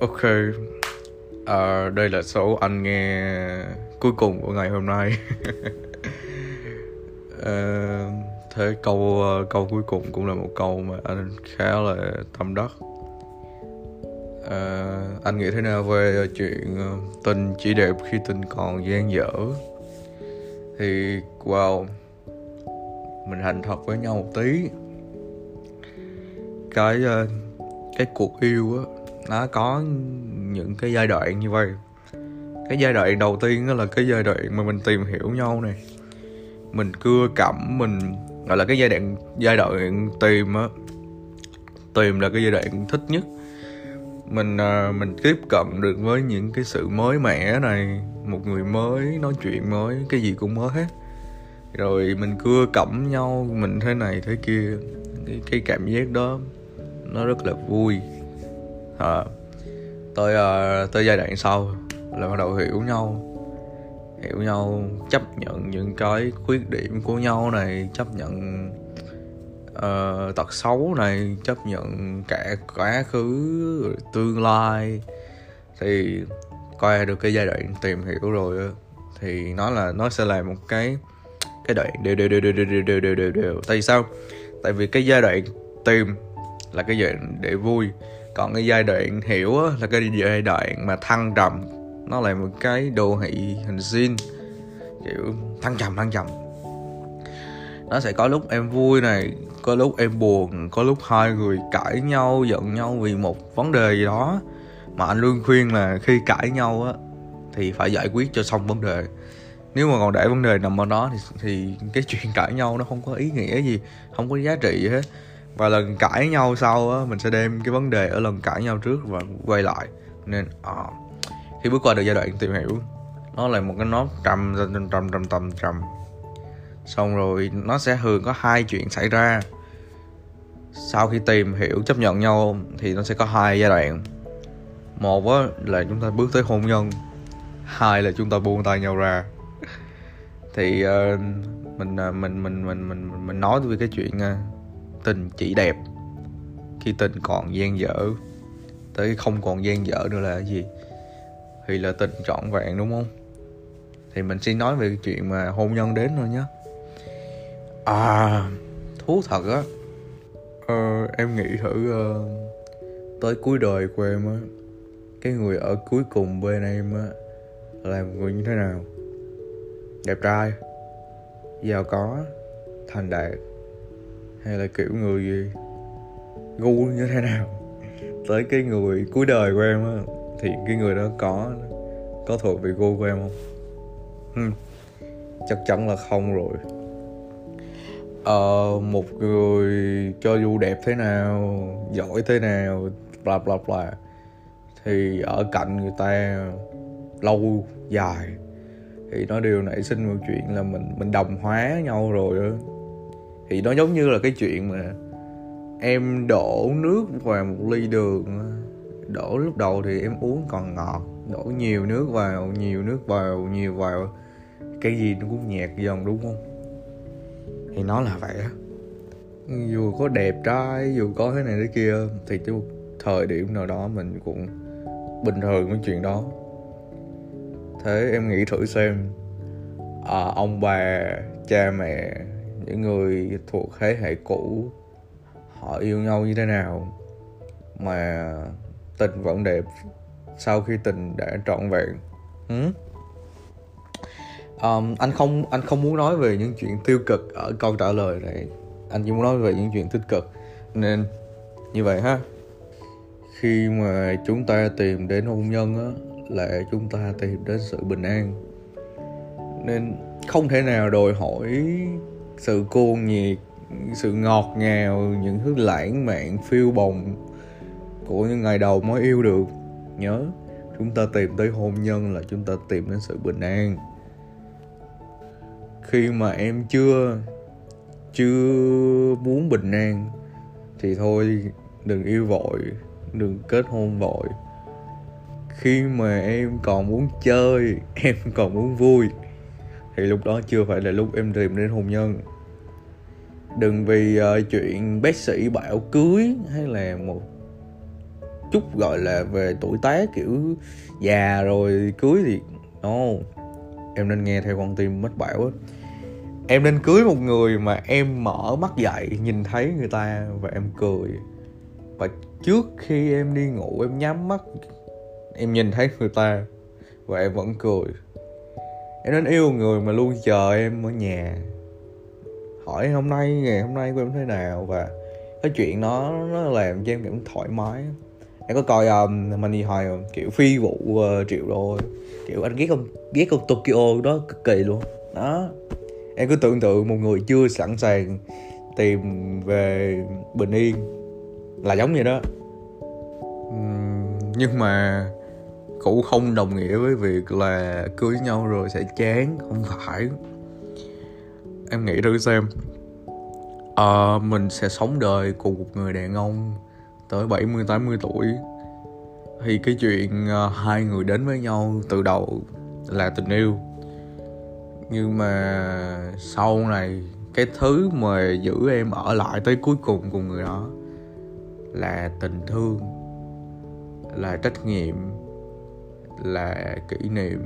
ok. À, đây là số anh nghe cuối cùng của ngày hôm nay. À, thế câu ờ, câu cuối cùng cũng là một câu mà anh khá là tâm đắc. À, anh nghĩ thế nào về chuyện tình chỉ đẹp khi tình còn gian dở? Thì wow mình thành thật với nhau một tí. Cái cái cuộc yêu á nó có những cái giai đoạn như vậy. Cái giai đoạn đầu tiên đó là cái giai đoạn mà mình tìm hiểu nhau này. Mình cưa cẩm mình gọi là cái giai đoạn giai đoạn tìm á tìm là cái giai đoạn thích nhất. Mình à, mình tiếp cận được với những cái sự mới mẻ này một người mới nói chuyện mới cái gì cũng mới hết. Rồi mình cưa cẩm nhau mình thế này thế kia. Cái, cái cảm giác đó nó rất là vui à, tới uh, tới giai đoạn sau là bắt đầu hiểu nhau. Hiểu nhau chấp nhận những cái khuyết điểm của nhau này chấp nhận uh, tật xấu này chấp nhận cả quá khứ tương lai. Thì coi được cái giai đoạn tìm hiểu rồi thì nó là nó sẽ là một cái cái đoạn đều đều đều đều đều đều đều đều đều. Đều tại vì sao? Tại vì cái giai đoạn tìm là cái giai đoạn để vui còn cái giai đoạn hiểu á, là cái giai đoạn mà thăng trầm. Nó là một cái đồ thị hình xin kiểu thăng trầm thăng trầm. Nó sẽ có lúc em vui này có lúc em buồn có lúc hai người cãi nhau giận nhau vì một vấn đề gì đó. Mà anh luôn khuyên là khi cãi nhau á thì phải giải quyết cho xong vấn đề. Nếu mà còn để vấn đề nằm ở đó thì thì cái chuyện cãi nhau nó không có ý nghĩa gì không có giá trị gì hết và lần cãi nhau sau á mình sẽ đem cái vấn đề ở lần cãi nhau trước và quay lại. Nên à, khi bước qua được giai đoạn tìm hiểu nó là một cái nốt trầm trầm trầm trầm trầm trầm xong rồi nó sẽ thường có hai chuyện xảy ra. Sau khi tìm hiểu chấp nhận nhau thì nó sẽ có hai giai đoạn. Một á là chúng ta bước tới hôn nhân. Hai là chúng ta buông tay nhau ra. Thì uh, mình, uh, mình mình mình mình mình nói về cái chuyện uh, tình chỉ đẹp. Khi tình còn gian dở tới không còn gian dở nữa là gì? Thì là tình trọn vẹn đúng không? Thì mình xin nói về cái chuyện mà hôn nhân đến thôi nhé à thú thật á. Ờ, em nghĩ thử uh, tới cuối đời của em á cái người ở cuối cùng bên em á là một người như thế nào? Đẹp trai giàu có thành đạt hay là kiểu người gì gu như thế nào? Tới cái người cuối đời của em á thì cái người đó có có thuộc về gu của em không? Hmm. chắc chắn là không rồi. Ờ, một người cho dù đẹp thế nào giỏi thế nào bla bla bla thì ở cạnh người ta lâu dài. Thì nó đều nảy sinh một chuyện là mình mình đồng hóa nhau rồi đó thì nó giống như là cái chuyện mà em đổ nước vào một ly đường đổ lúc đầu thì em uống còn ngọt đổ nhiều nước vào nhiều nước vào nhiều vào. Cái gì nó cũng nhạt dần đúng không? Thì nó là vậy á. Dù có đẹp trai dù có thế này thế kia thì chứ thời điểm nào đó mình cũng bình thường với chuyện đó. Thế em nghĩ thử xem à, ông bà cha mẹ những người thuộc thế hệ cũ họ yêu nhau như thế nào? Mà tình vẫn đẹp sau khi tình đã trọn vẹn. Ừ? um, anh không anh không muốn nói về những chuyện tiêu cực ở câu trả lời này. Anh chỉ muốn nói về những chuyện tích cực. Nên như vậy ha. Khi mà chúng ta tìm đến hôn nhân á là chúng ta tìm đến sự bình an. Nên không thể nào đòi hỏi sự cuồng nhiệt, sự ngọt ngào, những thứ lãng mạn, phiêu bồng của những ngày đầu mới yêu được. Nhớ, chúng ta tìm tới hôn nhân là chúng ta tìm đến sự bình an. Khi mà em chưa chưa muốn bình an, thì thôi, đừng yêu vội, đừng kết hôn vội. Khi mà em còn muốn chơi, em còn muốn vui thì lúc đó chưa phải là lúc em tìm đến hôn nhân. Đừng vì uh, chuyện bác sĩ bảo cưới hay là một chút gọi là về tuổi tác kiểu già rồi cưới thì no. Em nên nghe theo con tim mất bảo á. Em nên cưới một người mà em mở mắt dậy nhìn thấy người ta và em cười. Và trước khi em đi ngủ em nhắm mắt em nhìn thấy người ta và em vẫn cười em nên yêu người mà luôn chờ em ở nhà. Hỏi hôm nay ngày hôm nay của em thế nào và cái chuyện đó nó làm cho em cảm thoải mái. Em có coi um, Money Heist kiểu phi vụ uh, triệu đô kiểu anh ghét con ghét con Tokyo đó cực kỳ luôn. Đó. Em cứ tưởng tượng một người chưa sẵn sàng tìm về bình yên là giống như đó. Nhưng mà cũng không đồng nghĩa với việc là cưới nhau rồi sẽ chán không phải. Em nghĩ thử xem. À, mình sẽ sống đời cùng một người đàn ông tới 70 80 tuổi. Thì cái chuyện uh, hai người đến với nhau từ đầu là tình yêu. Nhưng mà sau này cái thứ mà giữ em ở lại tới cuối cùng cùng người đó là tình thương là trách nhiệm là kỷ niệm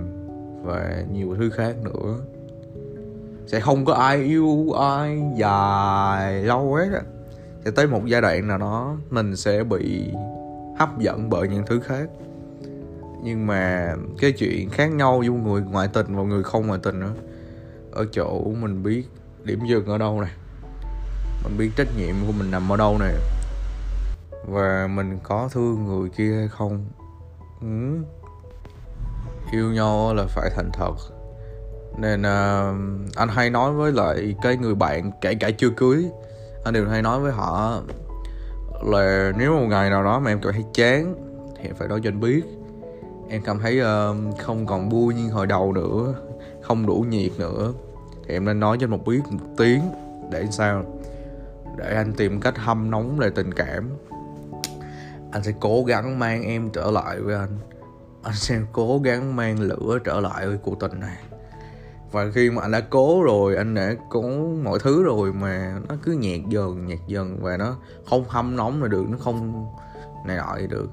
và nhiều thứ khác nữa. Sẽ không có ai yêu, ai dài lâu hết á. Sẽ tới một giai đoạn nào đó, mình sẽ bị hấp dẫn bởi những thứ khác. Nhưng mà cái chuyện khác nhau giữa người ngoại tình và người không ngoại tình đó ở chỗ mình biết điểm dừng ở đâu này mình biết trách nhiệm của mình nằm ở đâu này và mình có thương người kia hay không? Ừ yêu nhau là phải thành thật. Nên uh, anh hay nói với lại cái người bạn kể cả chưa cưới anh đều hay nói với họ là nếu một ngày nào đó mà em cảm thấy chán thì em phải nói cho anh biết. Em cảm thấy uh, không còn vui như hồi đầu nữa không đủ nhiệt nữa. Thì em nên nói cho anh một biết một tiếng để sao để anh tìm cách hâm nóng lại tình cảm. Anh sẽ cố gắng mang em trở lại với anh anh sẽ cố gắng mang lửa trở lại với cuộc tình này. Và khi mà anh đã cố rồi, anh đã cố mọi thứ rồi mà nó cứ nhạt dần nhạt dần và nó không hâm nóng là được, nó không này nọ được,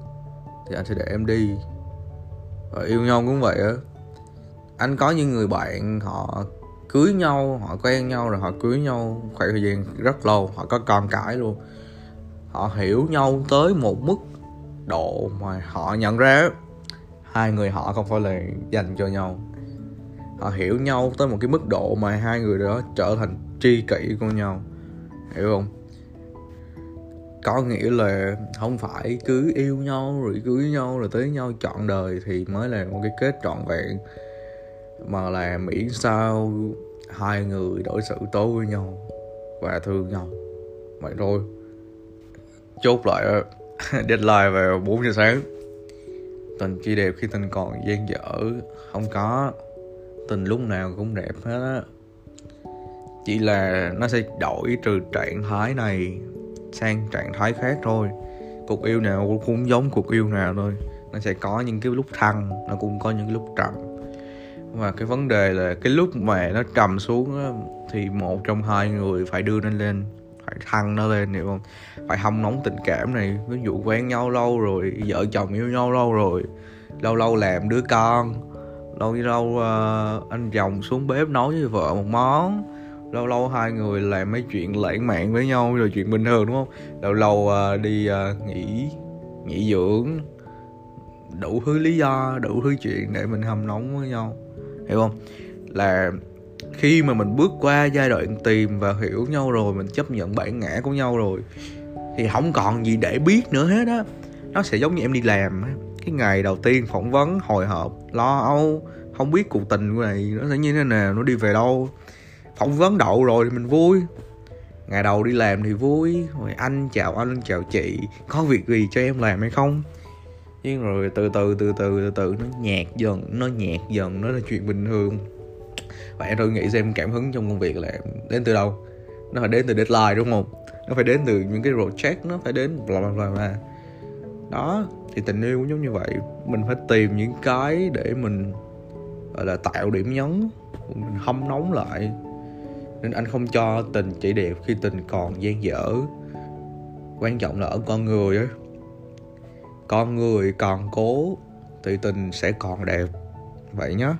thì anh sẽ để em đi. Và yêu nhau cũng vậy á. Anh có những người bạn, họ cưới nhau, họ quen nhau rồi họ cưới nhau khoảng thời gian rất lâu, họ có con cái luôn. Họ hiểu nhau tới một mức độ mà họ nhận ra hai người họ không phải là dành cho nhau. Họ hiểu nhau tới một cái mức độ mà hai người đó trở thành tri kỷ của nhau. Hiểu không? Có nghĩa là không phải cứ yêu nhau rồi cưới nhau rồi tới nhau chọn đời thì mới là một cái kết trọn vẹn, mà là miễn sao hai người đối xử tốt với nhau và thương nhau. Vậy thôi. Chốt lại deadline vào 4 giờ sáng tình chỉ đẹp khi tình còn gian dở. Không có tình lúc nào cũng đẹp hết á. Chỉ là nó sẽ đổi từ trạng thái này sang trạng thái khác thôi. Cuộc yêu nào cũng giống cuộc yêu nào thôi. Nó sẽ có những cái lúc thăng nó cũng có những cái lúc trầm. Và cái vấn đề là cái lúc mà nó trầm xuống á, thì một trong hai người phải đưa nó lên phải thăng nó lên hiểu không? Phải hâm nóng tình cảm này ví dụ quen nhau lâu rồi vợ chồng yêu nhau lâu rồi lâu lâu làm đứa con lâu lâu uh, anh chồng xuống bếp nấu với vợ một món lâu lâu hai người làm mấy chuyện lãng mạn với nhau rồi chuyện bình thường đúng không? Lâu lâu uh, đi uh, nghỉ nghỉ dưỡng đủ thứ lý do đủ thứ chuyện để mình hâm nóng với nhau hiểu không? Là khi mà mình bước qua giai đoạn tìm và hiểu nhau rồi, mình chấp nhận bản ngã của nhau rồi, thì không còn gì để biết nữa hết á. Nó sẽ giống như em đi làm cái ngày đầu tiên phỏng vấn, hồi hộp, lo âu, không biết cuộc tình của này nó sẽ như thế nào, nó đi về đâu. Phỏng vấn đậu rồi thì mình vui. Ngày đầu đi làm thì vui. Rồi anh chào anh, chào chị. Có việc gì cho em làm hay không? Nhưng rồi từ từ từ từ từ từ, nó nhạt dần, nó nhạt dần, nó là chuyện bình thường và em tôi nghĩ xem cảm hứng trong công việc là đến từ đâu? Nó phải đến từ deadline, đúng không? Nó phải đến từ những cái project nó phải đến bla bla bla bla. Đó, thì tình yêu cũng giống như vậy. Mình phải tìm những cái để mình, gọi là, tạo điểm nhấn, mình hâm nóng lại. Nên anh không cho tình chỉ đẹp khi tình còn gian dở. Quan trọng là ở con người ấy con người còn cố, thì tình sẽ còn đẹp. Vậy nhé